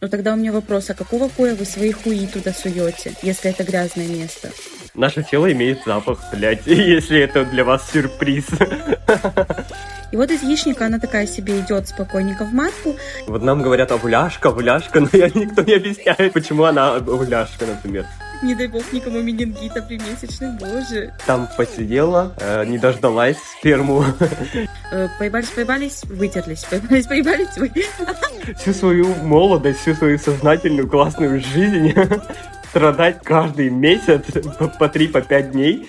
Но тогда у меня вопрос, а какого хуя вы свои хуи туда суете, если это грязное место? Наше тело имеет запах, блядь, если это для вас сюрприз. И вот из яичника она такая себе идет спокойненько в матку. Вот нам говорят овуляшка, овуляшка, но я никто не объясняет, почему она овуляшка, например. Не дай бог никому менингита при месячных, боже. Там посидела, э, не дождалась сперму. Э, поебались, поебались, вытерлись, поебались, поебались, вы... Всю свою молодость, всю свою сознательную классную жизнь страдать каждый месяц по 3-5 по дней.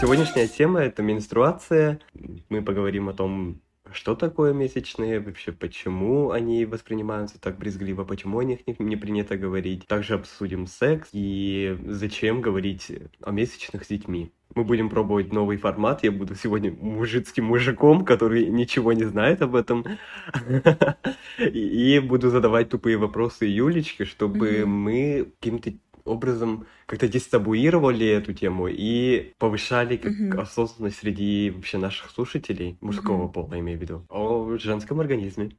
Сегодняшняя тема – это менструация. Мы поговорим о том, что такое месячные, вообще почему они воспринимаются так брезгливо, почему о них не, принято говорить. Также обсудим секс и зачем говорить о месячных с детьми. Мы будем пробовать новый формат. Я буду сегодня мужицким мужиком, который ничего не знает об этом. И буду задавать тупые вопросы Юлечке, чтобы мы каким-то образом как-то дестабуировали эту тему и повышали как угу. осознанность среди вообще наших слушателей, мужского угу. пола, имею в виду, о женском организме.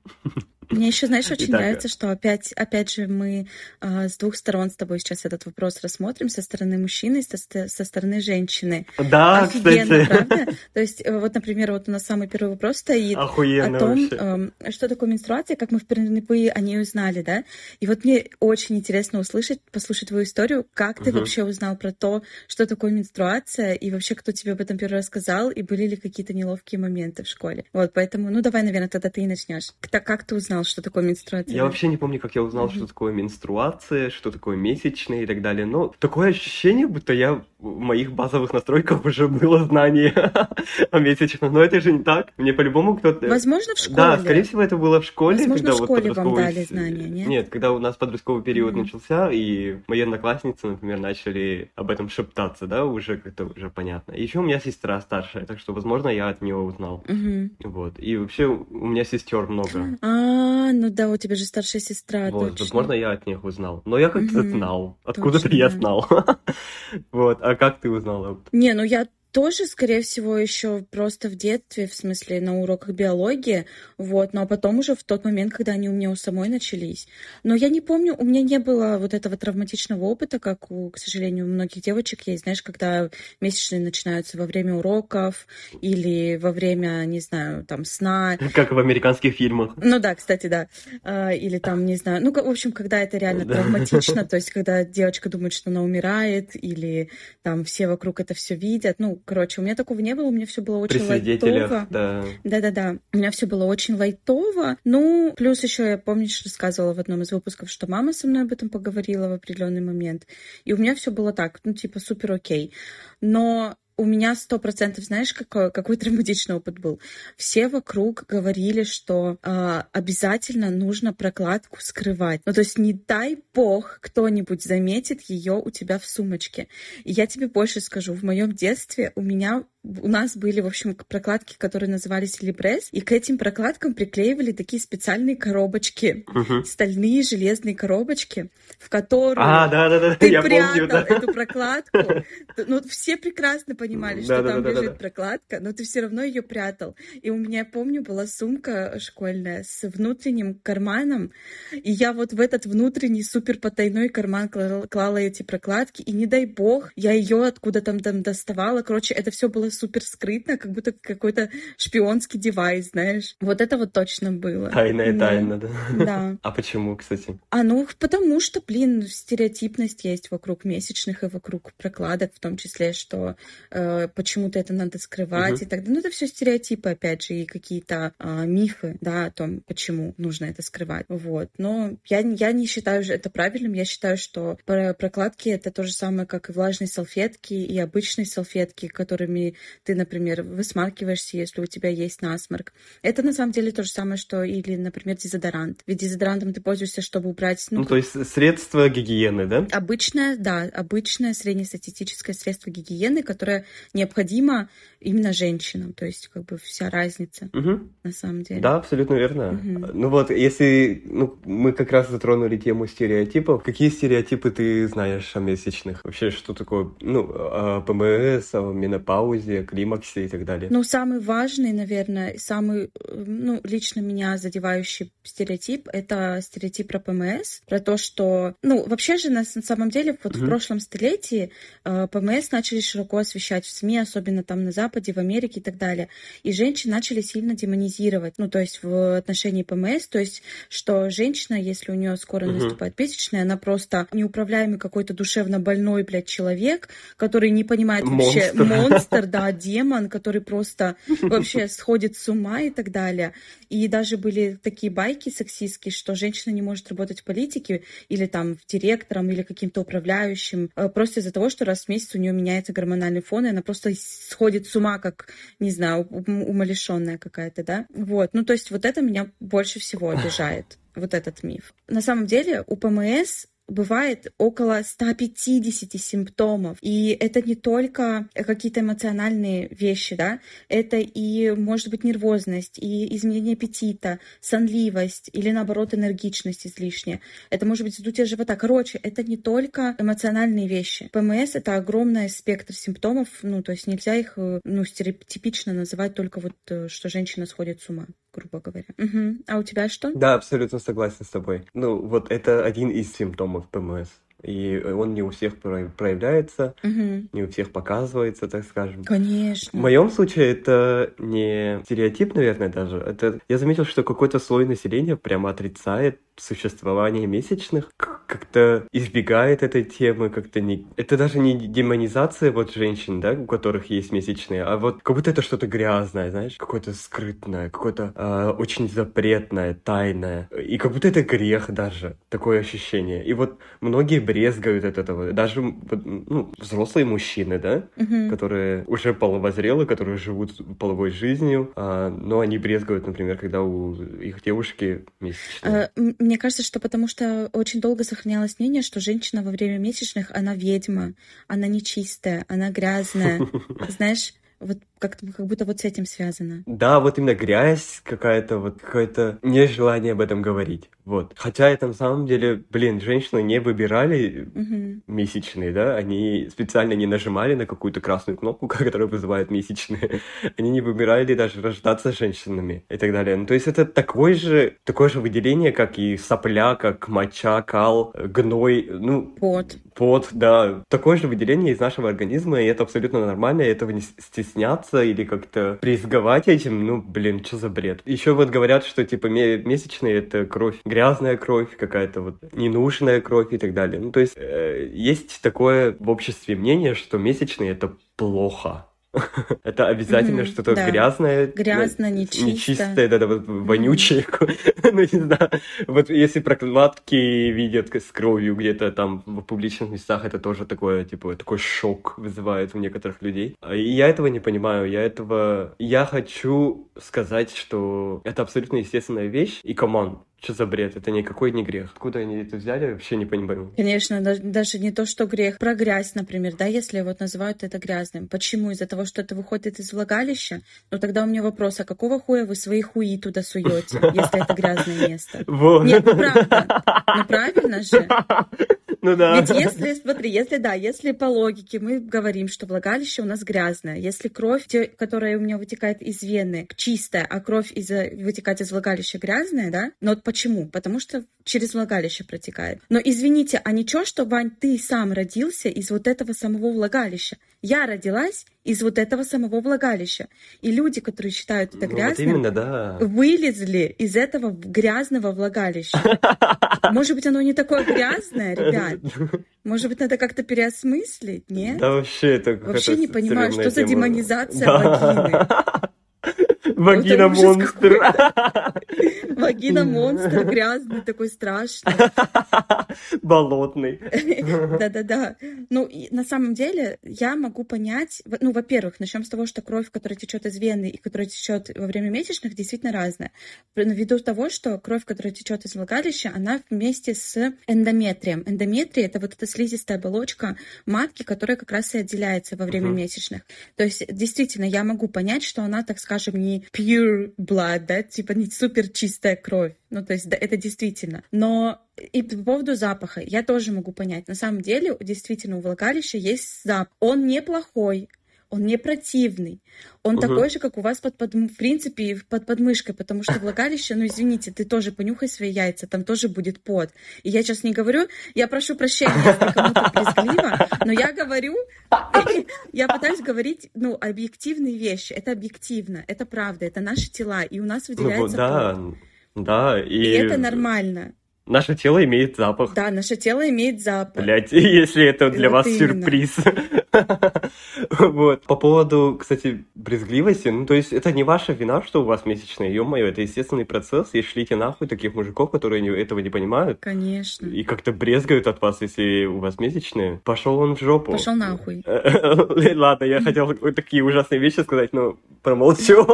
Мне еще, знаешь, очень Итак, нравится, что опять, опять же мы э, с двух сторон с тобой сейчас этот вопрос рассмотрим, со стороны мужчины и со, со стороны женщины. Да, Офигенно, кстати. правда? То есть, э, вот, например, вот у нас самый первый вопрос стоит Охуенно о том, э, что такое менструация, как мы впервые о ней узнали, да? И вот мне очень интересно услышать, послушать твою историю, как ты угу. Вообще узнал про то, что такое менструация, и вообще, кто тебе об этом первый раз сказал, и были ли какие-то неловкие моменты в школе. Вот, поэтому, ну, давай, наверное, тогда ты и начнешь. Так, как ты узнал, что такое менструация? Я вообще не помню, как я узнал, mm-hmm. что такое менструация, что такое месячные и так далее, но такое ощущение, будто я в моих базовых настройках уже было знание о месячных, но это же не так. Мне по-любому кто-то... Возможно, в школе. Да, скорее всего, это было в школе. Возможно, когда в школе вот вам дали знания, нет? Нет, когда у нас подростковый период mm-hmm. начался, и мои одноклассницы, например, начали об этом шептаться, да, уже как-то уже понятно. Еще у меня сестра старшая, так что, возможно, я от нее узнал. Mm-hmm. Вот. И вообще у меня сестер много. А, ну да, у тебя же старшая сестра, Вот, точно. возможно, я от них узнал. Но я как-то знал. Откуда-то я знал. Вот. А как ты узнала? Не, ну я тоже, скорее всего, еще просто в детстве, в смысле, на уроках биологии, вот, но потом уже в тот момент, когда они у меня у самой начались. Но я не помню, у меня не было вот этого травматичного опыта, как, у, к сожалению, у многих девочек есть, знаешь, когда месячные начинаются во время уроков или во время, не знаю, там, сна. Как в американских фильмах. Ну да, кстати, да. А, или там, не знаю, ну, в общем, когда это реально травматично, то есть когда девочка думает, что она умирает, или там все вокруг это все видят, ну, короче, у меня такого не было, у меня все было очень лайтово. Да. Да-да-да. У меня все было очень лайтово. Ну, плюс еще я, помнишь, рассказывала в одном из выпусков, что мама со мной об этом поговорила в определенный момент. И у меня все было так, ну, типа, супер окей. Но у меня сто процентов, знаешь, какой, какой травматичный опыт был. Все вокруг говорили, что э, обязательно нужно прокладку скрывать. Ну, то есть не дай бог кто-нибудь заметит ее у тебя в сумочке. И я тебе больше скажу, в моем детстве у меня у нас были, в общем, прокладки, которые назывались Либрес, и к этим прокладкам приклеивали такие специальные коробочки, угу. стальные железные коробочки, в которые а, да, да, да, ты я прятал помню, да. эту прокладку. Ну, все прекрасно понимали, что там лежит прокладка, но ты все равно ее прятал. И у меня, помню, была сумка школьная с внутренним карманом, и я вот в этот внутренний супер потайной карман клала, эти прокладки, и не дай бог, я ее откуда там, там доставала. Короче, это все было супер скрытно, как будто какой-то шпионский девайс, знаешь. Вот это вот точно было. Тайная тайна, да? Да. А почему, кстати? А ну, потому что, блин, стереотипность есть вокруг месячных и вокруг прокладок, в том числе, что э, почему-то это надо скрывать угу. и так далее. Ну, это все стереотипы, опять же, и какие-то э, мифы, да, о том, почему нужно это скрывать. Вот. Но я, я не считаю это правильным. Я считаю, что прокладки это то же самое, как и влажные салфетки, и обычные салфетки, которыми ты, например, высмаркиваешься, если у тебя есть насморк. Это на самом деле то же самое, что или, например, дезодорант. Ведь дезодорантом ты пользуешься, чтобы убрать... Ну, ну то есть средство гигиены, да? Обычное, да, обычное среднестатистическое средство гигиены, которое необходимо именно женщинам. То есть как бы вся разница угу. на самом деле. Да, абсолютно верно. Угу. Ну вот, если ну, мы как раз затронули тему стереотипов, какие стереотипы ты знаешь о месячных? Вообще, что такое, ну, о ПМС, о менопаузе, климаксе и так далее? Ну, самый важный, наверное, самый, ну, лично меня задевающий стереотип — это стереотип про ПМС, про то, что, ну, вообще же на, на самом деле вот угу. в прошлом столетии э, ПМС начали широко освещать в СМИ, особенно там на Западе, в Америке и так далее. И женщин начали сильно демонизировать, ну, то есть в отношении ПМС, то есть, что женщина, если у нее скоро угу. наступает месячная, она просто неуправляемый какой-то душевно больной, блядь, человек, который не понимает вообще... Монстр. Монстр, да, демон, который просто вообще сходит с ума и так далее. И даже были такие байки сексистские, что женщина не может работать в политике или там в директором или каким-то управляющим э, просто из-за того, что раз в месяц у нее меняется гормональный фон, и она просто сходит с ума, как, не знаю, умалишенная какая-то, да? Вот. Ну, то есть вот это меня больше всего обижает вот этот миф. На самом деле у ПМС бывает около 150 симптомов. И это не только какие-то эмоциональные вещи, да, это и, может быть, нервозность, и изменение аппетита, сонливость или, наоборот, энергичность излишняя. Это может быть вздутие живота. Короче, это не только эмоциональные вещи. ПМС — это огромный спектр симптомов, ну, то есть нельзя их, ну, стереотипично называть только вот, э, что женщина сходит с ума грубо говоря. Угу. А у тебя что? Да, абсолютно согласен с тобой. Ну, вот это один из симптомов ПМС. И он не у всех проявляется, угу. не у всех показывается, так скажем. Конечно. В моем случае это не стереотип, наверное, даже. Это я заметил, что какой-то слой населения прямо отрицает существование месячных, как-то избегает этой темы, как-то не... Это даже не демонизация вот женщин, да, у которых есть месячные, а вот как будто это что-то грязное, знаешь, какое-то скрытное, какое-то э, очень запретное, тайное. И как будто это грех даже, такое ощущение. И вот многие брезгают от этого. Даже ну, взрослые мужчины, да, угу. которые уже половозрелы, которые живут половой жизнью, э, но они брезгают, например, когда у их девушки месячные. А, мне кажется, что потому что очень долго сохранялось мнение, что женщина во время месячных, она ведьма, она нечистая, она грязная. Знаешь, вот как, как будто вот с этим связано. Да, вот именно грязь какая-то, вот какое-то нежелание об этом говорить. Вот. Хотя это на самом деле, блин, женщины не выбирали угу. месячные, да, они специально не нажимали на какую-то красную кнопку, которая вызывает месячные. Они не выбирали даже рождаться женщинами и так далее. Ну, то есть это такое же, такое же выделение, как и сопля, как моча, кал, гной, ну... Пот. Пот, да. Такое же выделение из нашего организма, и это абсолютно нормально, и этого не стесняться стесняться или как-то призговать этим, ну, блин, что за бред. Еще вот говорят, что, типа, месячные — это кровь, грязная кровь, какая-то вот ненужная кровь и так далее. Ну, то есть, э, есть такое в обществе мнение, что месячные — это плохо. Это обязательно что-то грязное. Грязное, нечистое. Нечистое, да, да, вот вонючее. ну, не знаю. Вот если прокладки видят с кровью где-то там в публичных местах, это тоже такое, типа, такой шок вызывает у некоторых людей. И я этого не понимаю. Я этого... Я хочу сказать, что это абсолютно естественная вещь. И, come on, что за бред? Это никакой не грех. Откуда они это взяли, вообще не понимаю. Конечно, даже, не то, что грех. Про грязь, например, да, если вот называют это грязным. Почему? Из-за того, что это выходит из влагалища? Ну тогда у меня вопрос, а какого хуя вы свои хуи туда суете, если это грязное место? Нет, ну правда. Ну правильно же. Ну да. Ведь если, смотри, если да, если по логике мы говорим, что влагалище у нас грязное, если кровь, которая у меня вытекает из вены, чистая, а кровь из вытекает из влагалища грязная, да? Но вот почему? Потому что через влагалище протекает. Но извините, а ничего, что, Вань, ты сам родился из вот этого самого влагалища? Я родилась из вот этого самого влагалища. И люди, которые считают это Ну, вот грязным, именно, да. вылезли из этого грязного влагалища. Может быть, оно не такое грязное, ребят? Может быть, надо как-то переосмыслить, нет? Да вообще это Вообще не понимаю, что за демонизация Да. Вагина монстр. Вагина монстр грязный, такой страшный. Болотный. Да-да-да. Ну, на самом деле, я могу понять, ну, во-первых, начнем с того, что кровь, которая течет из вены и которая течет во время месячных, действительно разная. Ввиду того, что кровь, которая течет из влагалища, она вместе с эндометрием. Эндометрия это вот эта слизистая оболочка матки, которая как раз и отделяется во время месячных. То есть, действительно, я могу понять, что она, так скажем, не pure blood, да, типа не супер чистая кровь. Ну, то есть, да, это действительно. Но и по поводу запаха я тоже могу понять. На самом деле, действительно, у влагалища есть запах. Он неплохой, он не противный. Он Мгм. такой же, как у вас под, под- в принципе, под подмышкой, потому что влагалище, ну извините, ты тоже понюхай свои яйца, там тоже будет пот. И я сейчас не говорю, я прошу прощения, если кому-то брезгливо, но я говорю, я пытаюсь говорить, ну, объективные вещи. Это объективно, это правда, это наши тела, и у нас Ну, выделяется вот, да, пот. да, и... И это нормально. Наше тело имеет запах. Да, наше тело имеет запах. Блять, если это для Вот вас именно. сюрприз. Вот. По поводу, кстати, брезгливости, ну, то есть это не ваша вина, что у вас месячные, ё-моё, это естественный процесс, и шлите нахуй таких мужиков, которые этого не понимают Конечно. и как-то брезгают от вас, если у вас месячные. Пошел он в жопу. Пошел нахуй. Ладно, я хотел такие ужасные вещи сказать, но промолчу.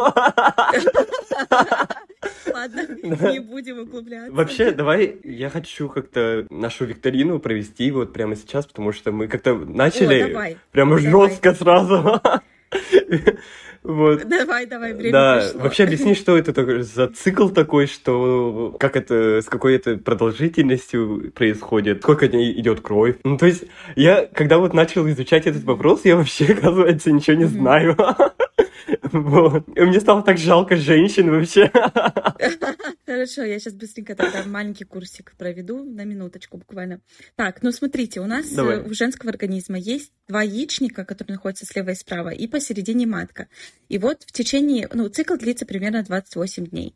Ладно, не будем углубляться. Вообще, давай, я хочу как-то нашу викторину провести вот прямо сейчас, потому что мы как-то начали прямо жестко сразу. Вот. Давай, давай, время Да, пришло. вообще объясни, что это такое за цикл такой, что как это, с какой это продолжительностью происходит, сколько дней идет кровь. Ну, то есть, я, когда вот начал изучать этот вопрос, я вообще, оказывается, ничего не знаю. Вот. И мне стало так жалко женщин вообще. Хорошо, я сейчас быстренько тогда маленький курсик проведу на минуточку буквально. Так, ну смотрите, у нас Давай. э, у женского организма есть два яичника, которые находятся слева и справа, и посередине матка. И вот в течение, ну, цикл длится примерно 28 дней.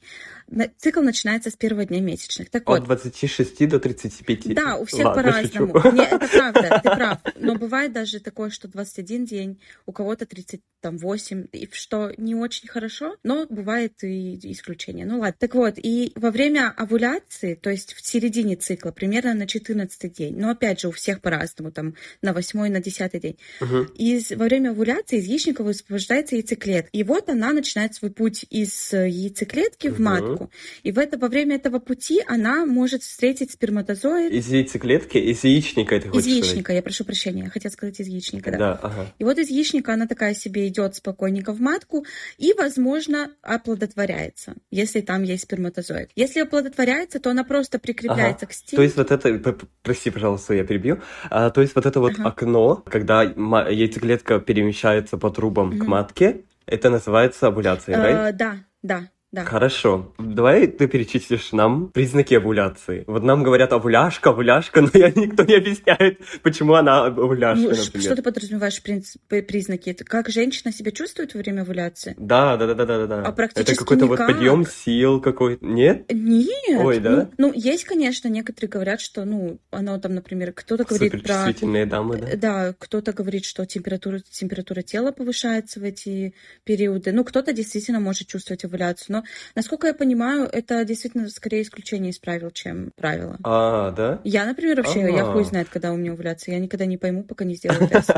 Цикл начинается с первого дня месячных. Так вот, От 26 до 35. Да, у всех по-разному. это правда, ты прав. Но бывает даже такое, что 21 день, у кого-то 38, и что не очень хорошо, но бывает и исключение. Ну ладно. Так вот, и во время овуляции, то есть в середине цикла, примерно на 14 день, но опять же у всех по-разному, там на 8 на 10 день, Мгм. из, во время овуляции из яичника высвобождается яйцеклетка. И вот она начинает свой путь из яйцеклетки в Мгм. Матку. И в это, во время этого пути она может встретить сперматозоид Из яйцеклетки, из яичника это из хочешь сказать? яичника, я прошу прощения, я хотела сказать из яичника, да. Да, ага. И вот из яичника она такая себе идет спокойненько в матку и, возможно, оплодотворяется, если там есть сперматозоид. Если оплодотворяется, то она просто прикрепляется к стенке. То есть вот это, прости, пожалуйста, я перебью. А, то есть вот это вот Ага. окно, когда яйцеклетка перемещается по трубам к Мгм. матке, это называется овуляцией, right? Э, да, да, да. Хорошо. Давай ты перечислишь нам признаки овуляции. Вот нам говорят овуляшка, овуляшка, но я, никто не объясняет, почему она овуляшка, Ну, например. что ты подразумеваешь принц- п- признаки? Это как женщина себя чувствует во время овуляции? Да, да, да, да, да, да. А практически Это какой-то вот подъем сил какой-то. Нет? Нет. Ой, да? Ну, ну, есть, конечно, некоторые говорят, что, ну, оно там, например, кто-то говорит про дамы, да? Э, Да, кто-то говорит, что температура, температура тела повышается в эти периоды. Ну, кто-то действительно может чувствовать овуляцию. Но, насколько я понимаю, это действительно скорее исключение из правил, чем правило. А, да? Я, например, вообще, я А. хуй знает, когда у меня овуляция. Я никогда не пойму, пока не сделаю тест.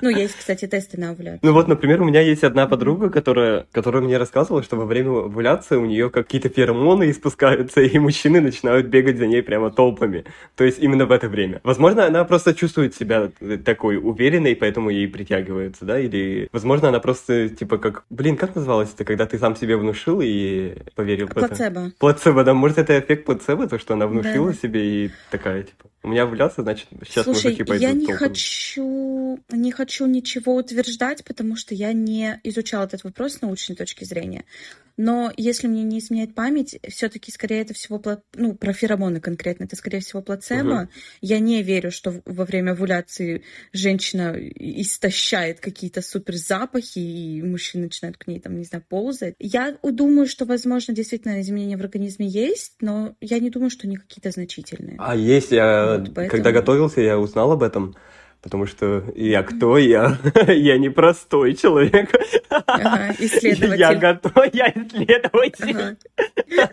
Ну, есть, кстати, тесты на овуляцию. Ну вот, например, у меня есть одна подруга, которая, которая мне рассказывала, что во время овуляции у нее какие-то феромоны испускаются, и мужчины начинают бегать за ней прямо толпами. То есть именно в это время. Возможно, она просто чувствует себя такой уверенной, поэтому ей притягивается, да? Или, возможно, она просто, типа, как... Блин, как называлось это, когда ты сам себе внушил и поверил в это? Плацебо. Плацебо, да, может, это эффект плацебо, то, что она внушила Да. себе и такая, типа, у меня овуляция, значит, сейчас Слушай, мужики пойдут я не толпами». хочу не хочу ничего утверждать, потому что я не изучала этот вопрос с научной точки зрения. Но если мне не изменяет память, все-таки скорее это всего ну, про феромоны конкретно, это скорее всего плацебо. Угу. Я не верю, что во время овуляции женщина истощает какие-то супер запахи, и мужчина начинает к ней, там, не знаю, ползать. Я думаю, что, возможно, действительно изменения в организме есть, но я не думаю, что они какие-то значительные. А есть, я, вот, поэтому... когда готовился, я узнал об этом. Потому что я кто? Я, я не простой человек. Ага, исследователь. Я готов, я исследователь. Ага.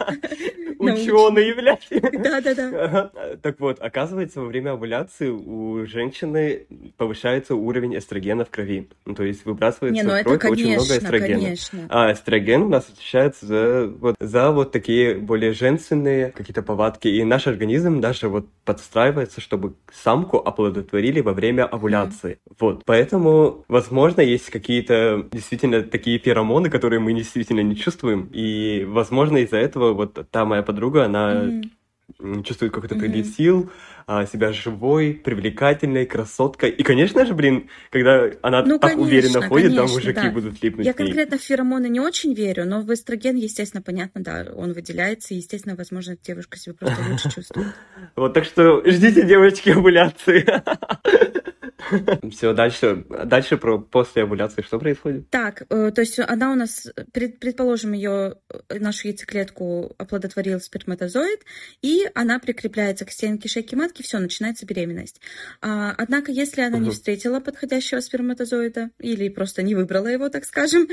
Ученый, блядь. Да-да-да. Так вот, оказывается, во время овуляции у женщины повышается уровень эстрогена в крови. Ну, то есть выбрасывается не, ну в кровь конечно, очень много эстрогена. Конечно. А эстроген у нас отвечает за вот, за вот такие более женственные какие-то повадки. И наш организм даже вот подстраивается, чтобы самку оплодотворили во время овуляции. Mm. Вот. Поэтому, возможно, есть какие-то действительно такие феромоны, которые мы действительно не чувствуем. И, возможно, из-за этого вот та моя подруга, она mm. чувствует какой-то прилив mm-hmm. сил, себя живой, привлекательной, красоткой. И, конечно же, блин, когда она ну, так конечно, уверенно ходит, конечно, там мужики да. будут липнуть Я конкретно в феромоны не очень верю, но в эстроген, естественно, понятно, да, он выделяется, и, естественно, возможно, девушка себя просто лучше чувствует. Вот, так что ждите, девочки, овуляции. Все, дальше, дальше про после овуляции что происходит? Так, э, то есть она у нас, пред, предположим, ее, э, нашу яйцеклетку оплодотворил сперматозоид, и она прикрепляется к стенке шейки матки, все, начинается беременность. А, однако, если она угу. не встретила подходящего сперматозоида, или просто не выбрала его, так скажем,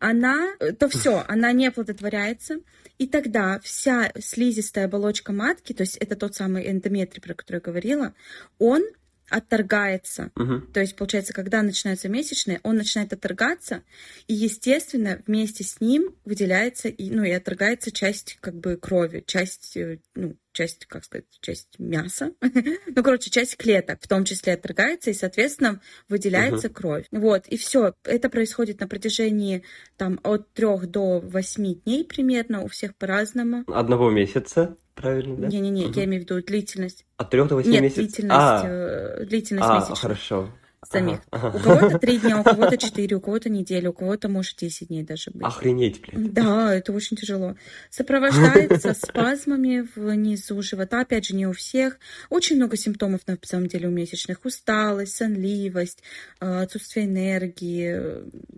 она, э, то все, она не оплодотворяется, и тогда вся слизистая оболочка матки, то есть это тот самый эндометрий, про который я говорила, он отторгается. Угу. То есть, получается, когда начинаются месячные, он начинает отторгаться, и, естественно, вместе с ним выделяется, и, ну, и отторгается часть, как бы, крови, часть, э, ну, часть, как сказать, часть мяса, ну, короче, часть клеток в том числе отторгается, и, соответственно, выделяется uh-huh. кровь. Вот, и все. Это происходит на протяжении там от трех до восьми дней примерно, у всех по-разному. Одного месяца, правильно, да? Не-не-не, uh-huh. я имею в виду длительность. От трех до восьми месяцев? Нет, длительность, а. э, длительность а, месячных. хорошо самих. Ага, ага. У кого-то три дня, у кого-то четыре, у кого-то неделю, у кого-то может десять дней даже быть. Охренеть, блядь. Да, это очень тяжело. Сопровождается спазмами внизу живота, опять же, не у всех. Очень много симптомов, на самом деле, у месячных. Усталость, сонливость, э, отсутствие энергии,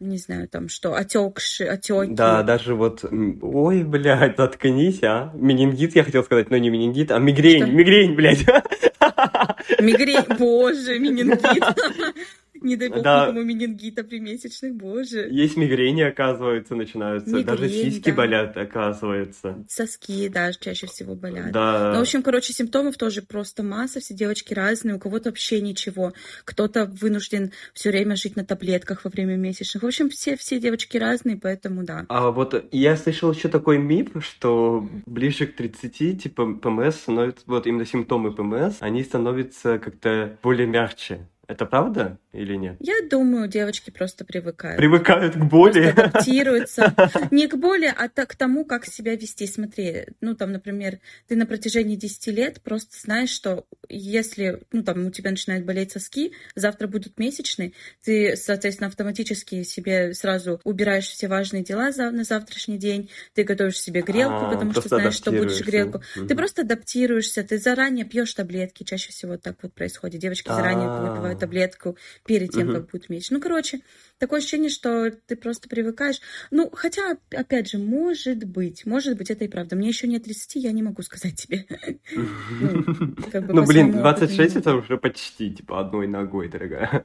не знаю, там что, отекши, отеки. Да, даже вот, ой, блядь, заткнись, а. Менингит, я хотел сказать, но не менингит, а мигрень, что? мигрень, блядь. Мигрень, боже, менингит. Не дай бог да. никому менингита при месячных, боже. Есть мигрени, оказывается, начинаются. Мигрень, Даже сиськи да. болят, оказывается. Соски, да, чаще всего болят. Да. Ну, в общем, короче, симптомов тоже просто масса, все девочки разные, у кого-то вообще ничего. Кто-то вынужден все время жить на таблетках во время месячных. В общем, все, все девочки разные, поэтому да. А вот я слышал еще такой миф, что ближе к 30, типа, ПМС становится, вот именно симптомы ПМС, они становятся как-то более мягче. Это правда или нет? Я думаю, девочки просто привыкают. Привыкают к боли. Просто адаптируются. Не к боли, а к тому, как себя вести. Смотри, ну там, например, ты на протяжении 10 лет просто знаешь, что если, ну там, у тебя начинают болеть соски, завтра будут месячные, ты, соответственно, автоматически себе сразу убираешь все важные дела на завтрашний день, ты готовишь себе грелку, а, потому что знаешь, что будешь грелку. Ты просто адаптируешься, ты заранее пьешь таблетки, чаще всего так вот происходит. Девочки заранее выпивают таблетку перед тем, угу. как будет меч. Ну, короче, такое ощущение, что ты просто привыкаешь. Ну, хотя, опять же, может быть, может быть, это и правда. Мне еще нет 30, я не могу сказать тебе. Ну, блин, 26 это уже почти, типа, одной ногой, дорогая.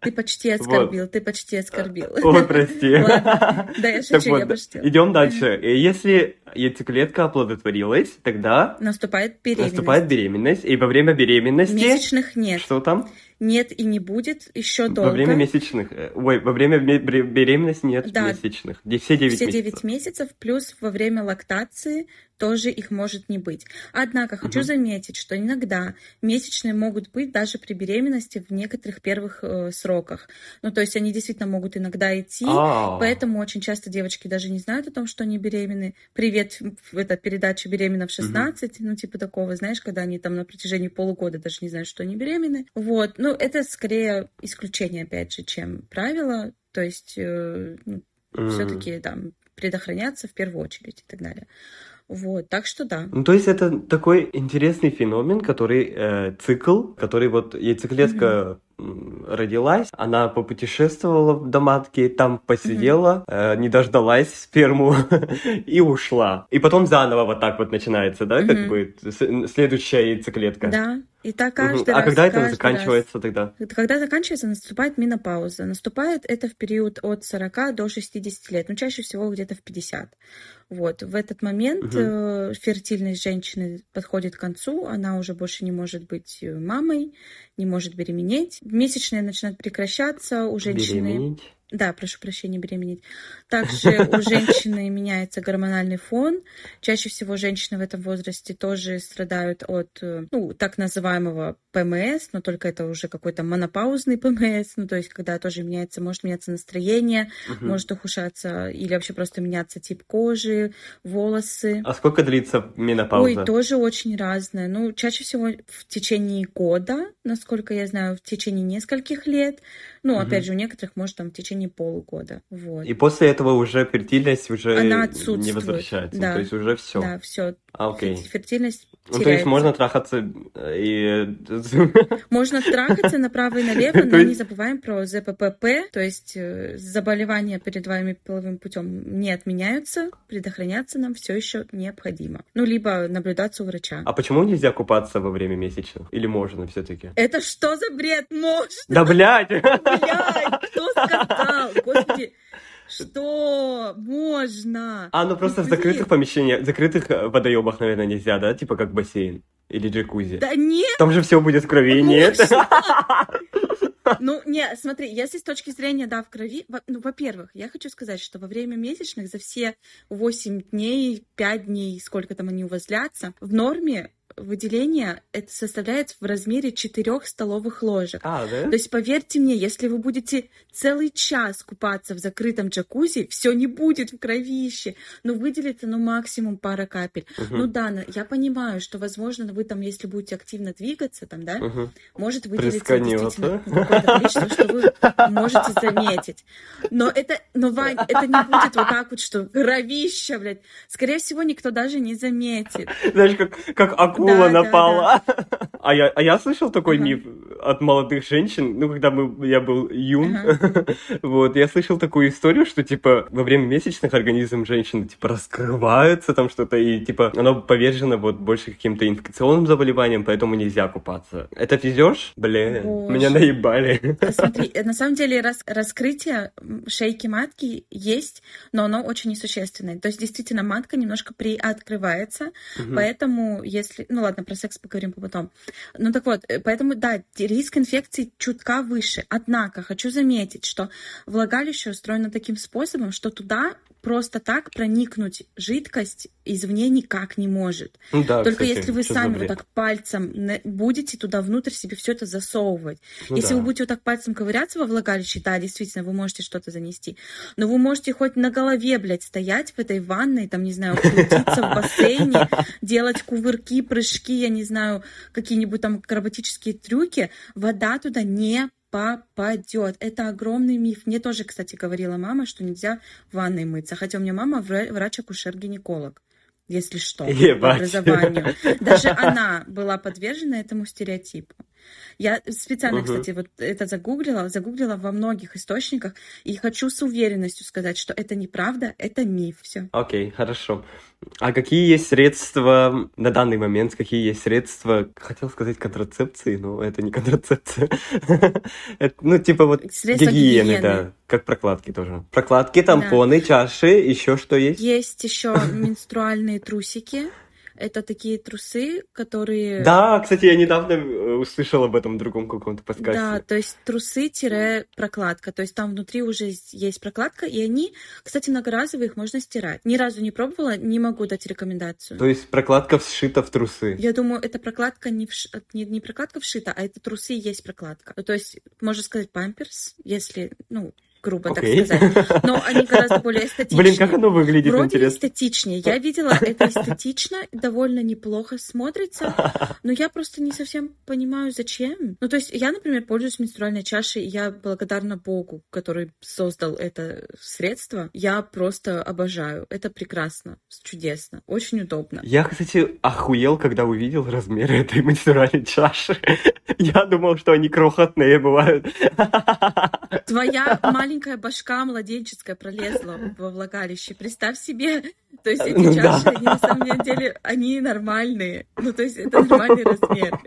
Ты почти оскорбил, ты почти оскорбил. Ой, прости. Да, я шучу, я пошутила. Идем дальше. Если яйцеклетка оплодотворилась, тогда... Наступает беременность. Наступает беременность. И во время беременности... Месячных нет. Что там? Нет и не будет еще долго. Во время месячных. Э, ой, во время беременности нет да. месячных. Все 9 Все месяцев. 9 месяцев, плюс во время лактации тоже их может не быть. Однако хочу угу. заметить, что иногда месячные могут быть даже при беременности в некоторых первых э, сроках. Ну, то есть они действительно могут иногда идти, А-а-а. поэтому очень часто девочки даже не знают о том, что они беременны. Привет, это передача «Беременна в 16», угу. ну, типа такого, знаешь, когда они там на протяжении полугода даже не знают, что они беременны. Вот, ну, это скорее исключение, опять же, чем правило. То есть, э, ну, mm. все-таки там предохраняться в первую очередь и так далее. Вот, так что да. Ну, то есть это такой интересный феномен, который э, цикл, который вот яйцеклетка mm-hmm родилась, она попутешествовала до матки, там посидела, mm-hmm. э, не дождалась сперму и ушла. И потом заново вот так вот начинается, да, mm-hmm. как бы следующая яйцеклетка. Да, и так каждый угу. раз. А когда это заканчивается раз. тогда? Когда заканчивается, наступает менопауза. Наступает это в период от 40 до 60 лет, ну, чаще всего где-то в 50. Вот, в этот момент угу. фертильность женщины подходит к концу, она уже больше не может быть э, мамой, не может беременеть. Месячные начинают прекращаться у женщины. Беременеть? Да, прошу прощения, беременеть. Также у женщины меняется гормональный фон. Чаще всего женщины в этом возрасте тоже страдают от, э, ну, так называемого ПМС, но только это уже какой-то монопаузный ПМС, ну, то есть когда тоже меняется, может меняться настроение, угу. может ухудшаться или вообще просто меняться тип кожи, волосы. А сколько длится менопауза? Ой, тоже очень разное. Ну, чаще всего в течение года, насколько я знаю, в течение нескольких лет. Ну, угу. опять же, у некоторых может там в течение полугода. Вот. И после этого уже фертильность уже Она не возвращается. Да. То есть уже все. Да, все. А, окей. Фертильность ну, то есть можно трахаться э, и... Можно трахаться направо и налево, но не забываем про ЗППП, то есть э, заболевания, передаваемые половым путем, не отменяются, предохраняться нам все еще необходимо. Ну, либо наблюдаться у врача. А почему нельзя купаться во время месячных? Или можно все-таки? Это что за бред? Можно! Да, блядь! Блядь, кто сказал? Господи, что? Можно. А, ну просто в закрытых помещениях, в закрытых э, водоемах, наверное, нельзя, да? Типа как бассейн или джакузи. Да нет! Там же все будет в крови, нет? Ну, не, смотри, если с точки зрения, да, в крови, ну, во-первых, я хочу сказать, что во время месячных за все 8 дней, 5 дней, сколько там они у вас длятся, в норме выделение это составляет в размере 4 столовых ложек. А, да? То есть, поверьте мне, если вы будете целый час купаться в закрытом джакузи, все не будет в кровище. Но выделится, ну, максимум пара капель. Угу. Ну да, я понимаю, что, возможно, вы там, если будете активно двигаться, там, да, угу. может выделиться действительно какое-то количество, что вы можете заметить. Но это, но, Вань, это не будет вот так вот, что кровища, блядь. Скорее всего, никто даже не заметит. Знаешь, как, как акула акула да, напала. Да, да. А, я, а я слышал такой ага. миф от молодых женщин, ну, когда мы, я был юн, ага. вот, я слышал такую историю, что, типа, во время месячных организм женщины, типа, раскрывается там что-то, и, типа, оно повержено вот больше каким-то инфекционным заболеваниям, поэтому нельзя купаться. Это физеж? Блин, Боже. меня наебали. Смотри, на самом деле рас раскрытие шейки матки есть, но оно очень несущественное. То есть, действительно, матка немножко приоткрывается, угу. поэтому, если, ну ладно, про секс поговорим потом. Ну так вот, э, поэтому, да, риск инфекции чутка выше. Однако, хочу заметить, что влагалище устроено таким способом, что туда просто так проникнуть жидкость извне никак не может. Ну, да, Только кстати, если вы сами вот так пальцем будете туда внутрь себе все это засовывать. Ну, если да. вы будете вот так пальцем ковыряться во влагалище, да, действительно, вы можете что-то занести. Но вы можете хоть на голове, блядь, стоять в этой ванной, там, не знаю, крутиться в бассейне, делать кувырки, прыжки, я не знаю, какие-нибудь там акробатические трюки. Вода туда не попадет. Это огромный миф. Мне тоже, кстати, говорила мама, что нельзя в ванной мыться. Хотя у меня мама врач-акушер-гинеколог если что, Ебать. образованию. Даже она была подвержена этому стереотипу. Я специально, угу. кстати, вот это загуглила, загуглила во многих источниках, и хочу с уверенностью сказать, что это неправда, это миф, все. Окей, хорошо. А какие есть средства на данный момент, какие есть средства, хотел сказать контрацепции, но это не контрацепция. Ну, типа вот гигиены, да, как прокладки тоже. Прокладки, тампоны, чаши, еще что есть? Есть еще менструальные трусики, Это такие трусы, которые... Да, кстати, я недавно э, услышал об этом в другом каком-то подкасте. Да, то есть трусы-прокладка. То есть там внутри уже есть прокладка, и они, кстати, многоразовые, их можно стирать. Ни разу не пробовала, не могу дать рекомендацию. То есть прокладка вшита в трусы? Я думаю, эта прокладка не, вш... не, не прокладка вшита, а это трусы есть прокладка. То есть, можно сказать, памперс, если, ну, грубо okay. так сказать. Но они гораздо более эстетичные. Блин, как оно выглядит, Вроде интересно. эстетичнее. Я видела, это эстетично, довольно неплохо смотрится, но я просто не совсем понимаю, зачем. Ну, то есть я, например, пользуюсь менструальной чашей, и я благодарна Богу, который создал это средство. Я просто обожаю. Это прекрасно, чудесно, очень удобно. Я, кстати, охуел, когда увидел размеры этой менструальной чаши. Я думал, что они крохотные бывают. Твоя маленькая маленькая башка младенческая пролезла во влагалище. Представь себе, то есть эти ну, чаши, они на самом деле, они нормальные. Ну, то есть это нормальный размер.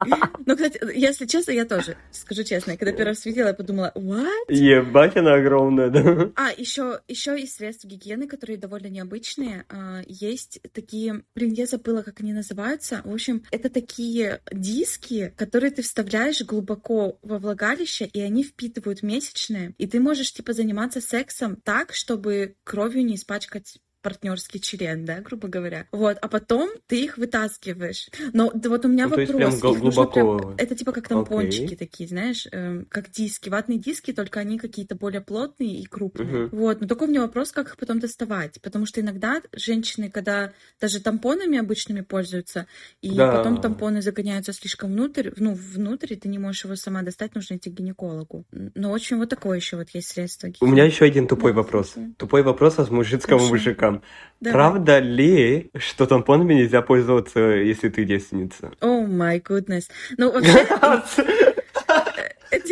Ну, кстати, если честно, я тоже, скажу честно, когда первый раз видела, я подумала, what? Ебать, она огромная, да? А, еще, еще и средства гигиены, которые довольно необычные. А, есть такие, блин, я забыла, как они называются. В общем, это такие диски, которые ты вставляешь глубоко во влагалище, и они впитывают месячные. И ты можешь, типа, заниматься сексом так, чтобы кровью не испачкать партнерский член, да, грубо говоря. Вот, а потом ты их вытаскиваешь. Но да, вот у меня ну, вопрос. То есть прям глубоко... Прям, это типа как тампончики okay. такие, знаешь, э, как диски, ватные диски, только они какие-то более плотные и крупные. Uh-huh. Вот, но такой у меня вопрос, как их потом доставать, потому что иногда женщины, когда даже тампонами обычными пользуются, и да. потом тампоны загоняются слишком внутрь, ну, внутрь, и ты не можешь его сама достать, нужно идти к гинекологу. Но очень вот такое еще вот есть средство. У меня еще один тупой да, вопрос. Тупой вопрос от мужицкого мужика там. Давай. Правда ли, что тампонами нельзя пользоваться, если ты девственница? О, май гуднес. Ну, вообще...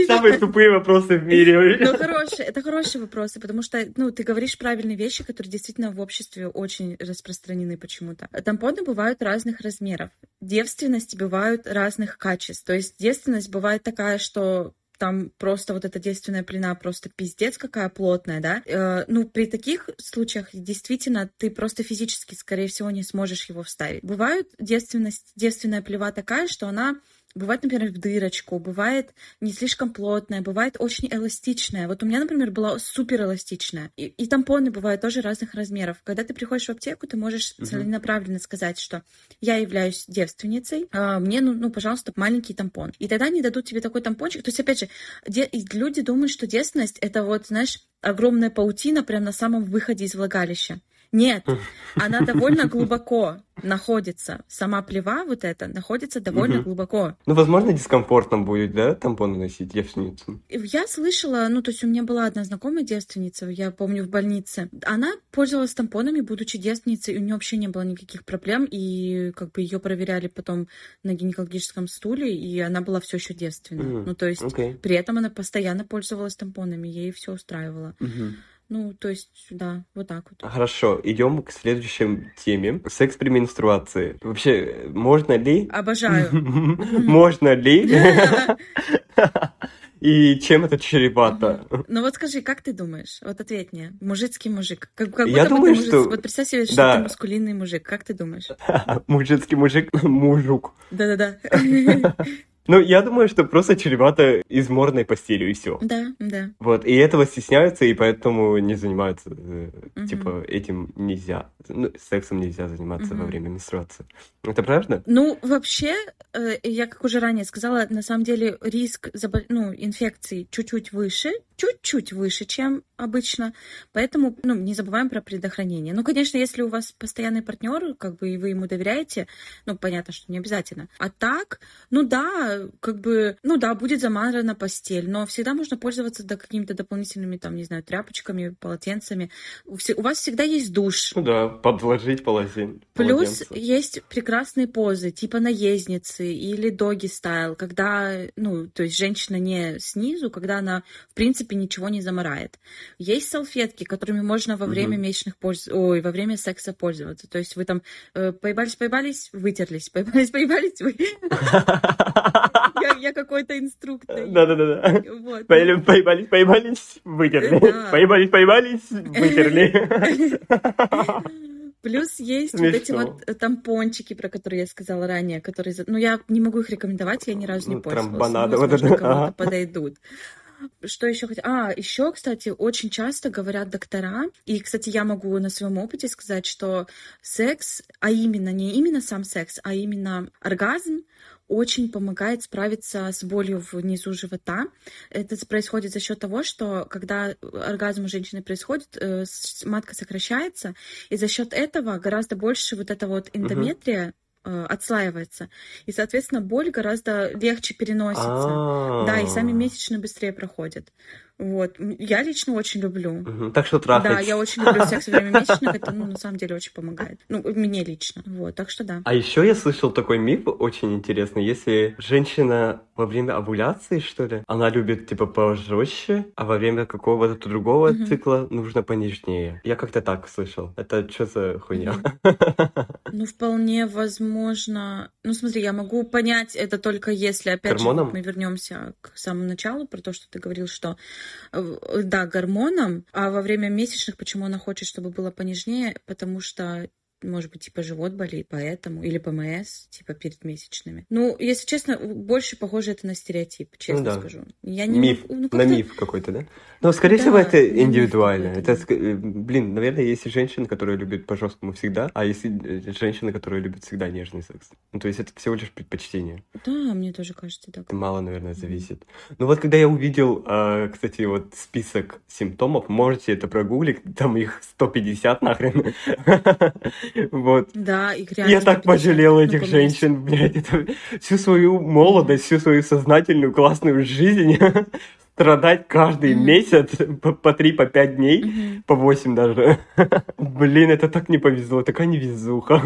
Самые тупые вопросы в мире. Ну, хорошие, это хорошие вопросы, потому что, ну, ты говоришь правильные вещи, которые действительно в обществе очень распространены почему-то. Тампоны бывают разных размеров. Девственности бывают разных качеств. То есть девственность бывает такая, что там просто вот эта действенная пелена просто пиздец какая плотная, да. Э, ну, при таких случаях действительно ты просто физически, скорее всего, не сможешь его вставить. Бывает девственность, девственная плева такая, что она Бывает, например, в дырочку, бывает не слишком плотная, бывает очень эластичная. Вот у меня, например, была супер эластичная. И, и тампоны бывают тоже разных размеров. Когда ты приходишь в аптеку, ты можешь uh-huh. целенаправленно сказать, что я являюсь девственницей, а мне, ну, ну, пожалуйста, маленький тампон. И тогда они дадут тебе такой тампончик. То есть, опять же, де- люди думают, что девственность — это вот, знаешь, огромная паутина прямо на самом выходе из влагалища. Нет, она довольно глубоко находится. Сама плева вот эта находится довольно глубоко. Ну, возможно, дискомфортно будет, да, тампоны носить девственницу? Я слышала, ну, то есть у меня была одна знакомая девственница, я помню, в больнице. Она пользовалась тампонами, будучи девственницей, и у нее вообще не было никаких проблем, и как бы ее проверяли потом на гинекологическом стуле, и она была все еще девственна. Mm, ну, то есть okay. при этом она постоянно пользовалась тампонами, ей все устраивало. Mm-hmm. Ну, то есть, да, вот так вот. Хорошо, идем к следующей теме. Секс при менструации. Вообще, можно ли? Обожаю. Можно ли? И чем это чревато? Ну вот скажи, как ты думаешь? Вот ответь мне. Мужицкий мужик. Как, как Я думаю, мужик... что... Вот представь себе, что да. ты маскулинный мужик. Как ты думаешь? Мужицкий мужик, мужик. Да-да-да. Ну, я думаю, что просто чревато изморной постелью и все. Да, да. Вот, и этого стесняются, и поэтому не занимаются. Угу. Типа, этим нельзя. Ну, сексом нельзя заниматься угу. во время менструации. Это правда? Ну, вообще, э, я, как уже ранее сказала, на самом деле риск забол... ну, инфекции чуть-чуть выше, чуть-чуть выше, чем обычно. Поэтому, ну, не забываем про предохранение. Ну, конечно, если у вас постоянный партнер, как бы, и вы ему доверяете, ну, понятно, что не обязательно. А так, ну да, как бы, ну да, будет замарана постель, но всегда можно пользоваться да, какими-то дополнительными, там, не знаю, тряпочками, полотенцами. У, у вас всегда есть душ. Ну да, подложить полотен. Плюс есть прекрасные позы, типа наездницы или доги стайл, когда, ну, то есть женщина не снизу, когда она, в принципе, ничего не заморает. Есть салфетки, которыми можно во время угу. месячных польз... Ой, во время секса пользоваться. То есть вы там э, поебались, поебались, вытерлись, поебались, поебались, вы... Я какой-то инструктор. Да-да-да. Поебались, поебались, вытерли. Поебались, поебались, вытерли. Плюс есть вот эти вот тампончики, про которые я сказала ранее, которые... Ну, я не могу их рекомендовать, я ни разу не ну, пользовалась. Ну, вот это. кому-то подойдут. Что еще хотела? А, еще, кстати, очень часто говорят доктора, и, кстати, я могу на своем опыте сказать, что секс, а именно не именно сам секс, а именно оргазм, очень помогает справиться с болью внизу живота. Это происходит за счет того, что когда оргазм у женщины происходит, э, матка сокращается, и за счет этого гораздо больше вот эта вот эндометрия uh-huh. отслаивается. И, соответственно, боль гораздо легче переносится. А-а-а. Да, и сами месячные быстрее проходят. Вот. Я лично очень люблю. Угу. Так что трахать. Да, я очень люблю секс во время месячных. Это, ну, на самом деле, очень помогает. Ну, мне лично. Вот, так что да. А еще я слышал такой миф очень интересный. Если женщина во время овуляции, что ли, она любит, типа, пожестче, а во время какого-то другого угу. цикла нужно понежнее. Я как-то так слышал. Это что за хуйня? Ну, вполне возможно. Ну, смотри, я могу понять это только если, опять же, мы вернемся к самому началу, про то, что ты говорил, что да, гормоном, а во время месячных почему она хочет, чтобы было понежнее, потому что может быть, типа живот болит, поэтому, или ПМС, типа перед месячными. Ну, если честно, больше похоже это на стереотип, честно ну, да. скажу. Я не миф, ну, на миф какой-то, да? Но, скорее да, всего, это индивидуально. Это, э, блин, наверное, есть женщины, которые любят по-жесткому всегда, а есть э, женщины, которые любят всегда нежный секс. Ну, то есть это всего лишь предпочтение. Да, мне тоже кажется так. Мало, наверное, зависит. Mm-hmm. Ну, вот когда я увидел, а, кстати, вот список симптомов, можете это прогуглить, там их 150 нахрен. Вот. Да, и Я так пожалел этих женщин, блядь, это всю свою молодость, всю свою сознательную классную жизнь страдать каждый mm-hmm. месяц по, по 3 по 5 дней, mm-hmm. по 8 даже. Блин, это так не повезло, такая невезуха.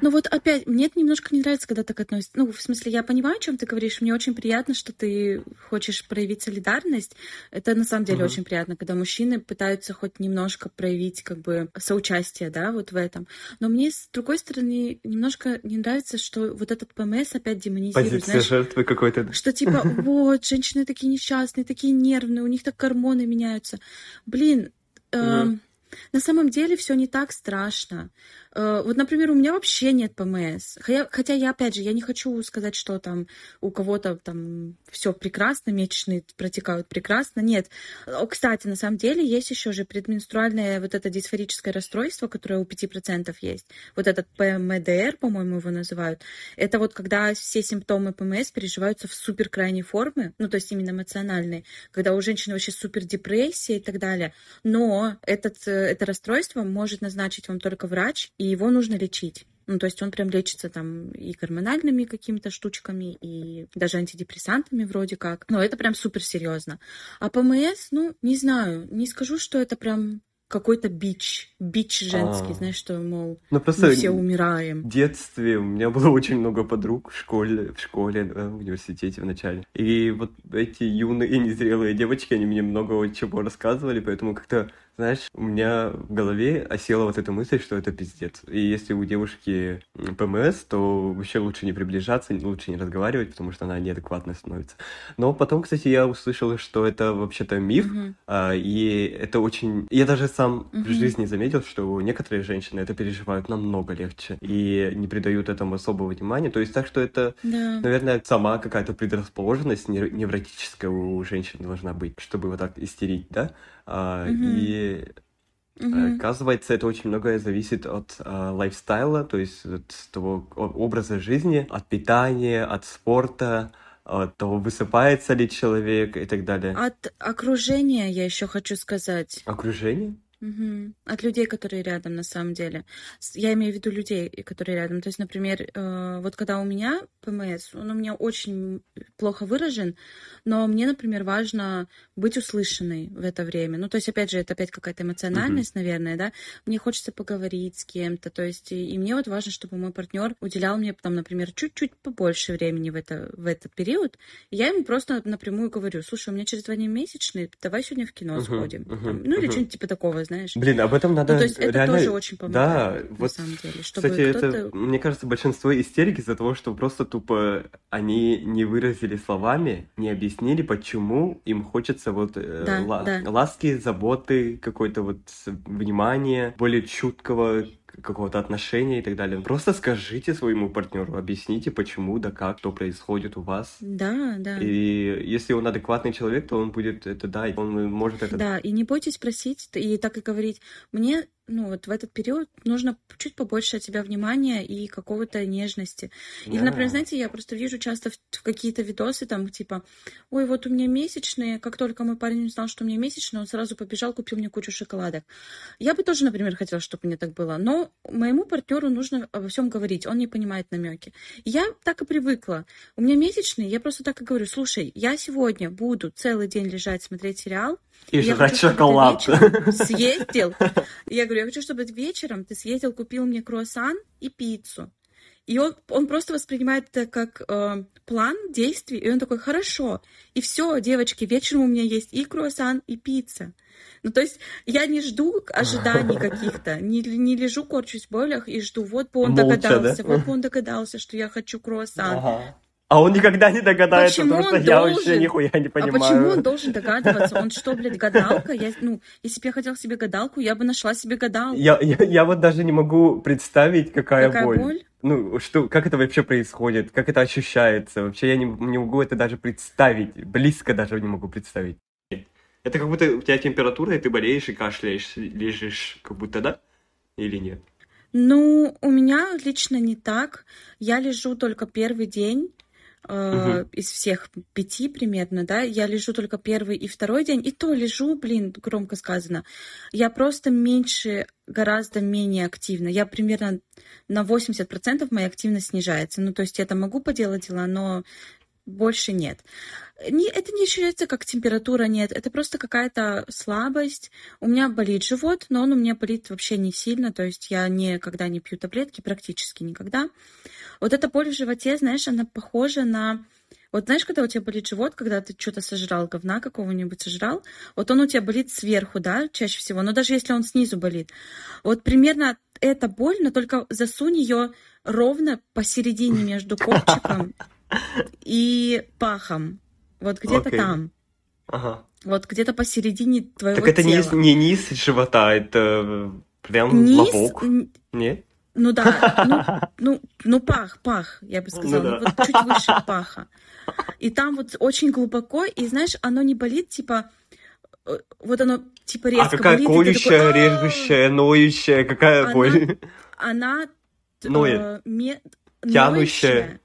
Ну вот опять, мне это немножко не нравится, когда так относится. Ну, в смысле, я понимаю, о чем ты говоришь. Мне очень приятно, что ты хочешь проявить солидарность. Это на самом деле uh-huh. очень приятно, когда мужчины пытаются хоть немножко проявить как бы соучастие, да, вот в этом. Но мне, с другой стороны, немножко не нравится, что вот этот ПМС опять демонизирует. Позиция знаешь, жертвы какой-то. Что типа, вот, женщины такие несчастные, такие нервные, у них так гормоны меняются. Блин, uh-huh. На самом деле все не так страшно. Э, вот, например, у меня вообще нет ПМС. Хотя я, опять же, я не хочу сказать, что там у кого-то там все прекрасно, месячные протекают прекрасно. Нет. Кстати, на самом деле есть еще же предменструальное вот это дисфорическое расстройство, которое у 5% есть. Вот этот ПМДР, по-моему, его называют. Это вот когда все симптомы ПМС переживаются в супер крайней форме, ну, то есть именно эмоциональные, когда у женщины вообще супер депрессия и так далее. Но этот, э, это расстройство может назначить вам только врач, и его нужно лечить. Ну, то есть он прям лечится там и гормональными какими-то штучками, и даже антидепрессантами вроде как. Но это прям супер серьезно. А ПМС, ну, не знаю, не скажу, что это прям какой-то бич, бич женский, а, знаешь, что, мол, ну, просто мы все умираем. В детстве у меня было очень много подруг в школе, в школе, в университете вначале. И вот эти юные и незрелые девочки, они мне много чего рассказывали, поэтому как-то знаешь, у меня в голове осела вот эта мысль, что это пиздец. И если у девушки ПМС, то вообще лучше не приближаться, лучше не разговаривать, потому что она неадекватно становится. Но потом, кстати, я услышал, что это вообще-то миф, mm-hmm. а, и это очень... Я даже сам mm-hmm. в жизни заметил, что некоторые женщины это переживают намного легче и не придают этому особого внимания. То есть так, что это, yeah. наверное, сама какая-то предрасположенность невротическая у женщин должна быть, чтобы вот так истерить, да? А, mm-hmm. И mm Оказывается, это очень многое зависит от э, лайфстайла, то есть от того образа жизни, от питания, от спорта, от того, высыпается ли человек и так далее. От окружения я еще хочу сказать. Окружение? Угу. От людей, которые рядом, на самом деле. Я имею в виду людей, которые рядом. То есть, например, э, вот когда у меня ПМС, он у меня очень плохо выражен, но мне, например, важно быть услышанной в это время. Ну, то есть, опять же, это опять какая-то эмоциональность, угу. наверное, да. Мне хочется поговорить с кем-то, то есть, и, и мне вот важно, чтобы мой партнер уделял мне, там, например, чуть-чуть побольше времени в, это, в этот период. И я ему просто напрямую говорю, слушай, у меня через два дня месячные, давай сегодня в кино угу, сходим. Угу, там, ну, или что-нибудь типа такого, знаешь. Блин, об этом надо ну, то есть это реально... тоже очень помогает, да, на вот, самом деле. Чтобы кстати, это, мне кажется, большинство истерик из-за того, что просто тупо они не выразили словами, не объяснили, почему им хочется вот э, да, ла- да. ласки, заботы, какой-то вот внимания, более чуткого какого-то отношения и так далее. Просто скажите своему партнеру, объясните, почему, да как, что происходит у вас. Да, да. И если он адекватный человек, то он будет это, да, он может это... Да, и не бойтесь просить, и так и говорить, мне ну, вот в этот период нужно чуть побольше от тебя внимания и какого-то нежности. Или, yeah. например, знаете, я просто вижу часто в, в какие-то видосы, там, типа, ой, вот у меня месячные, как только мой парень узнал, что у меня месячные, он сразу побежал, купил мне кучу шоколадок. Я бы тоже, например, хотела, чтобы мне так было, но моему партнеру нужно обо всем говорить, он не понимает намеки. Я так и привыкла. У меня месячные, я просто так и говорю, слушай, я сегодня буду целый день лежать, смотреть сериал, и жрать шоколад. Съездил. Я говорю, я хочу, чтобы вечером ты съездил, купил мне круассан и пиццу. И он, он просто воспринимает это как э, план действий, и он такой, хорошо. И все, девочки, вечером у меня есть и круассан, и пицца. Ну, то есть я не жду ожиданий каких-то, не, не лежу, корчусь в болях и жду, вот бы он Молча, догадался, да? вот бы он догадался, что я хочу круассан. Ага. А он никогда не догадается, почему потому что я вообще нихуя не понимаю. А почему он должен догадываться? Он что, блядь, гадалка? Я, ну, если бы я хотел себе гадалку, я бы нашла себе гадалку. Я, я, я вот даже не могу представить, какая, какая боль. боль? Ну, что, как это вообще происходит, как это ощущается. Вообще я не, не могу это даже представить, близко даже не могу представить. Это как будто у тебя температура, и ты болеешь и кашляешь, лежишь, как будто, да? Или нет? Ну, у меня лично не так. Я лежу только первый день, Uh-huh. из всех пяти примерно, да, я лежу только первый и второй день, и то лежу, блин, громко сказано. Я просто меньше, гораздо менее активна. Я примерно на 80% моя активность снижается. Ну, то есть я там могу поделать дела, но больше нет. Не, это не ощущается как температура, нет. Это просто какая-то слабость. У меня болит живот, но он у меня болит вообще не сильно. То есть я никогда не пью таблетки, практически никогда. Вот эта боль в животе, знаешь, она похожа на... Вот знаешь, когда у тебя болит живот, когда ты что-то сожрал, говна какого-нибудь сожрал, вот он у тебя болит сверху, да, чаще всего, но даже если он снизу болит. Вот примерно эта боль, но только засунь ее ровно посередине между копчиком и пахом. Вот где-то okay. там. Ага. Вот где-то посередине твоего Так это тела. не, не низ живота, это прям низ... лобок. Нет? Ну да, ну, ну, ну пах, пах, я бы ну сказала, ну, да. вот чуть выше паха. И там вот очень глубоко, и знаешь, оно не болит, типа, э, вот оно типа а резко А какая болит, колющая, режущая, ноющая, какая она, боль? Она Ноет. Э, ме, тянущая.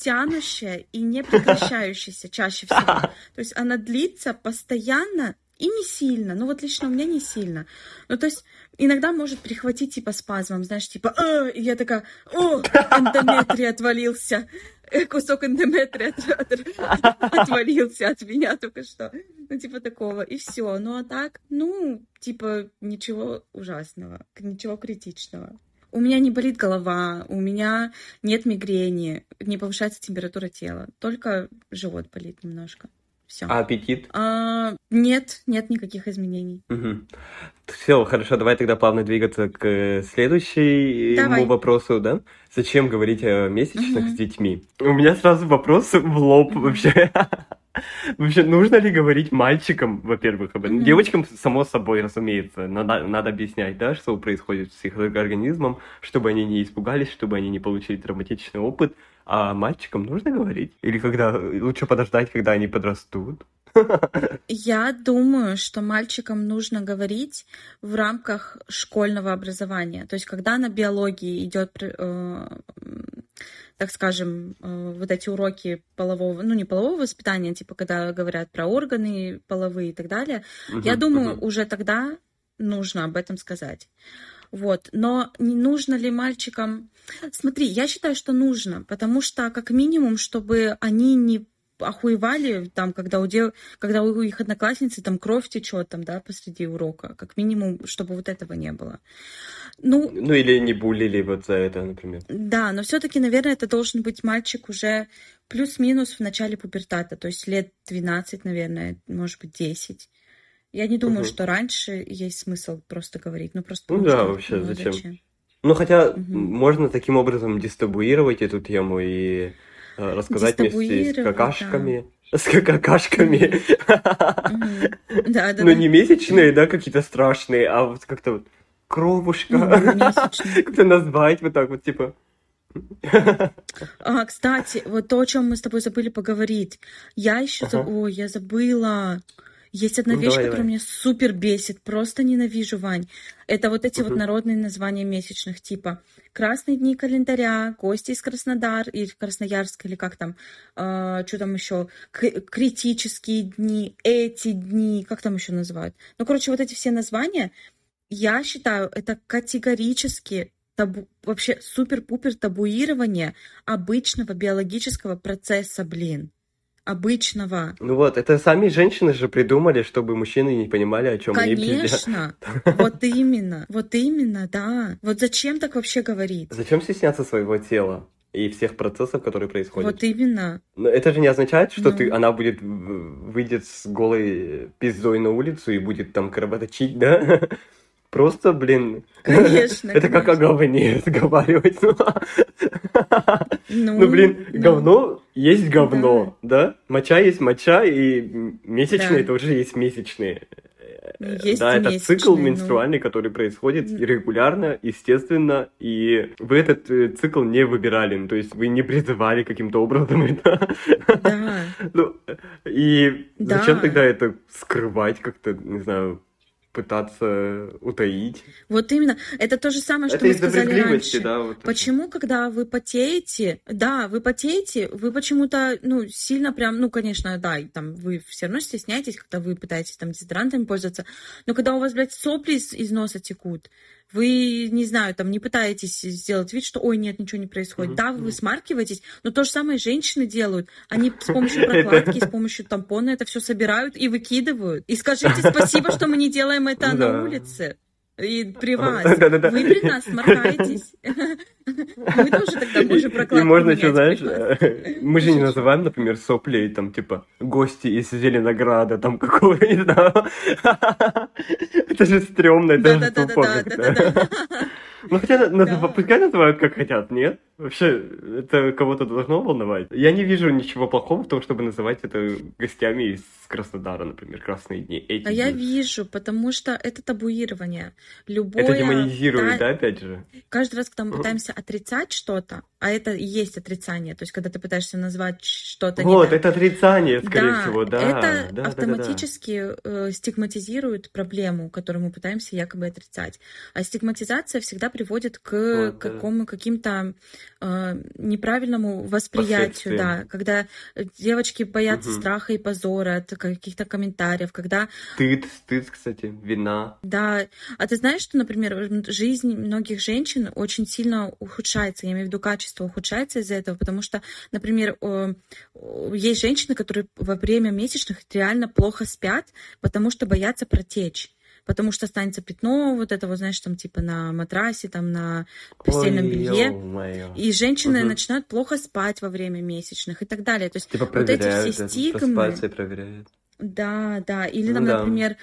Тянущая и не прекращающаяся чаще всего. То есть она длится постоянно и не сильно. Ну вот лично у меня не сильно. Ну то есть иногда может прихватить типа спазмом, знаешь, типа, а, и я такая, о, эндометрий отвалился. Э, кусок эндометрия от, от, отвалился от меня только что. Ну, типа такого. И все. Ну, а так, ну, типа, ничего ужасного, ничего критичного. У меня не болит голова, у меня нет мигрени, не повышается температура тела, только живот болит немножко. Все. А аппетит? А, нет, нет никаких изменений. Угу. Все, хорошо, давай тогда плавно двигаться к э, следующему давай. вопросу, да? Зачем говорить о месячных угу. с детьми? У меня сразу вопрос в лоб вообще. Вообще, нужно ли говорить мальчикам, во-первых, об этом? Mm-hmm. Девочкам, само собой, разумеется, надо, надо объяснять, да, что происходит с их организмом, чтобы они не испугались, чтобы они не получили травматичный опыт. А мальчикам нужно говорить? Или когда лучше подождать, когда они подрастут? Я думаю, что мальчикам нужно говорить в рамках школьного образования. То есть, когда на биологии идет, э, так скажем, э, вот эти уроки полового, ну не полового воспитания, типа когда говорят про органы половые и так далее, угу, я думаю, угу. уже тогда нужно об этом сказать. Вот. Но не нужно ли мальчикам... Смотри, я считаю, что нужно, потому что как минимум, чтобы они не охуевали, там, когда у, дев... когда у их одноклассницы там кровь течет там, да, посреди урока. Как минимум, чтобы вот этого не было. Ну, ну или не булили вот за это, например. Да, но все-таки, наверное, это должен быть мальчик уже плюс-минус в начале пубертата, то есть лет 12, наверное, может быть, 10. Я не думаю, угу. что раньше есть смысл просто говорить. Ну, просто ну да, вообще, ну, зачем? зачем? Ну, хотя угу. можно таким образом дистабуировать эту тему и рассказать вместе с какашками. Да. С какашками. Да, да. Ну, не месячные, да, какие-то страшные, а вот как-то вот кровушка. Ну. Как-то назвать вот так вот, типа. А, кстати, вот то, о чем мы с тобой забыли поговорить. Я еще... Ага. Ой, я забыла. Есть одна Ну, вещь, давай, которая давай. меня супер бесит. Просто ненавижу, Вань. Это вот эти вот народные названия месячных, типа «Красные дни календаря», «Гости из Краснодар» или Красноярска, или как там, что там еще, «Критические дни», «Эти дни», как там еще называют. Ну, короче, вот эти все названия, я считаю, это категорически табу, вообще супер-пупер табуирование обычного биологического процесса, блин. Обычного. Ну вот, это сами женщины же придумали, чтобы мужчины не понимали, о чем они. Конечно. Вот именно. Вот именно, да. Вот зачем так вообще говорить? Зачем стесняться своего тела и всех процессов, которые происходят? Вот именно. Но это же не означает, что Ну. ты, она будет в- выйдет с голой пиздой на улицу и будет там кровоточить, да? Просто, блин, Конечно, это как о говне разговаривать. Ну, Ну, ну, блин, ну, говно есть говно, да? Моча есть моча, и месячные Да. тоже есть месячные. Ну, есть да, это цикл ну. менструальный, который происходит регулярно, естественно, и вы этот э, цикл не выбирали, ну, то есть вы не призывали каким-то образом это. Да. Ну, и зачем Да. тогда это скрывать как-то, не знаю, пытаться утаить? Вот именно. Это то же самое, что это мы сказали раньше. да? Вот это. Почему, когда вы потеете, да, вы потеете, вы почему-то, ну, сильно прям, ну, конечно, да, и там вы все равно стесняетесь, когда вы пытаетесь там дезодорантами пользоваться, но когда у вас, блядь, сопли из, из носа текут, вы, не знаю, там, не пытаетесь сделать вид, что, ой, нет, ничего не происходит. Мгм, Да, вы смаркиваетесь, но то же самое женщины делают. Они с помощью прокладки, с помощью тампона это все собирают и выкидывают. И скажите спасибо, что мы не делаем это на улице. И при вас. Да-да-да. Вы при нас сморкаетесь. Мы тоже тогда можем И прокладку можно еще, знаешь, э, мы же не называем, например, соплей, там, типа, гости из Зеленограда, там, какого, не знаю. Это же стрёмно, это же тупо как-то. Ну, хотя, наз- Да. пускай называют как хотят, нет? Вообще, это кого-то должно волновать? Я не вижу ничего плохого в том, чтобы называть это гостями из Краснодара, например, красные дни. Эти А я дни. вижу, потому что это табуирование. Любое... Это демонизирует, да, да, опять же? Каждый раз, когда мы Мгм. пытаемся отрицать что-то, а это и есть отрицание, то есть когда ты пытаешься назвать что-то Вот, это отрицание, скорее да, всего, да. это да, да, да, да. автоматически э, стигматизирует проблему, которую мы пытаемся якобы отрицать. А стигматизация всегда приводит к Вот, да. какому каким-то э, неправильному восприятию, да, когда девочки боятся Мгм. страха и позора от каких-то комментариев, когда Стыд, стыд, кстати, вина. да, а ты знаешь, что, например, жизнь многих женщин очень сильно ухудшается, я имею в виду качество ухудшается из-за этого, потому что, например, э, есть женщины, которые во время месячных реально плохо спят, потому что боятся протечь. Потому что останется пятно, вот это вот, знаешь, там типа на матрасе, там на постельном Ой, белье. ё-моё. И женщины Мгм. начинают плохо спать во время месячных и так далее. То есть Типа вот эти все стигмы, да, да. Или Ну там, да. например,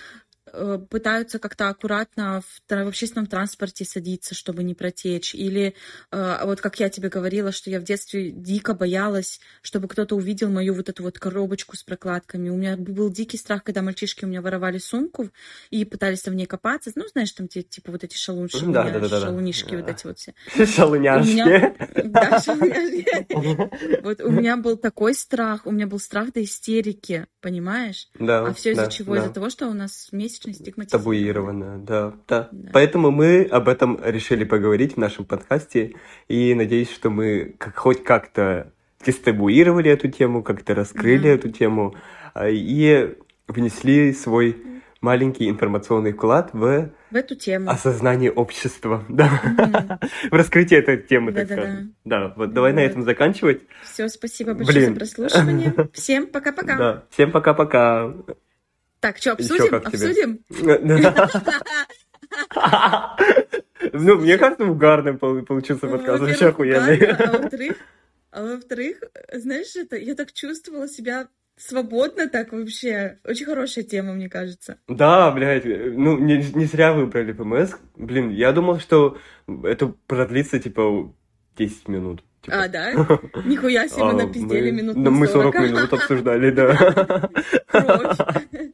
пытаются как-то аккуратно в, в общественном транспорте садиться, чтобы не протечь. Или э, вот как я тебе говорила, что я в детстве дико боялась, чтобы кто-то увидел мою вот эту вот коробочку с прокладками. У меня был дикий страх, когда мальчишки у меня воровали сумку и пытались в ней копаться. Ну, знаешь, там те- типа вот эти шалунши, Ну да, да, да, да, да. шалунишки вот эти вот все. Шалуняшки. Да, шалуняшки. Вот у меня был такой страх, у меня был страх до истерики, понимаешь? Да, А все из-за чего? Из-за того, что у нас месячный стигматизм. Табуировано, да, да. Да. Поэтому мы об этом решили поговорить в нашем подкасте. И надеюсь, что мы как, хоть как-то дестабуировали эту тему, как-то раскрыли Да. эту тему а, и внесли свой маленький информационный вклад в В эту тему. осознание общества, да, Мгм. в раскрытие этой темы, так Да-да-да. скажем. Да, вот давай на Вот. этом заканчивать. Все, спасибо большое Блин. за прослушивание. Всем пока-пока. Да, всем пока-пока. Так, что, обсудим? Обсудим? Ну, мне кажется, угарный пол- получился подкаст, вообще охуенный. А во-вторых, а во-вторых, знаешь, это я так чувствовала себя свободно так вообще. Очень хорошая тема, мне кажется. Да, блядь, ну, не, не зря выбрали ПМС. Блин, я думал, что это продлится, типа, 10 минут. Типа. А, да? Нихуя себе, мы А, напиздели минут да, на Мы 40 40. минут обсуждали, да.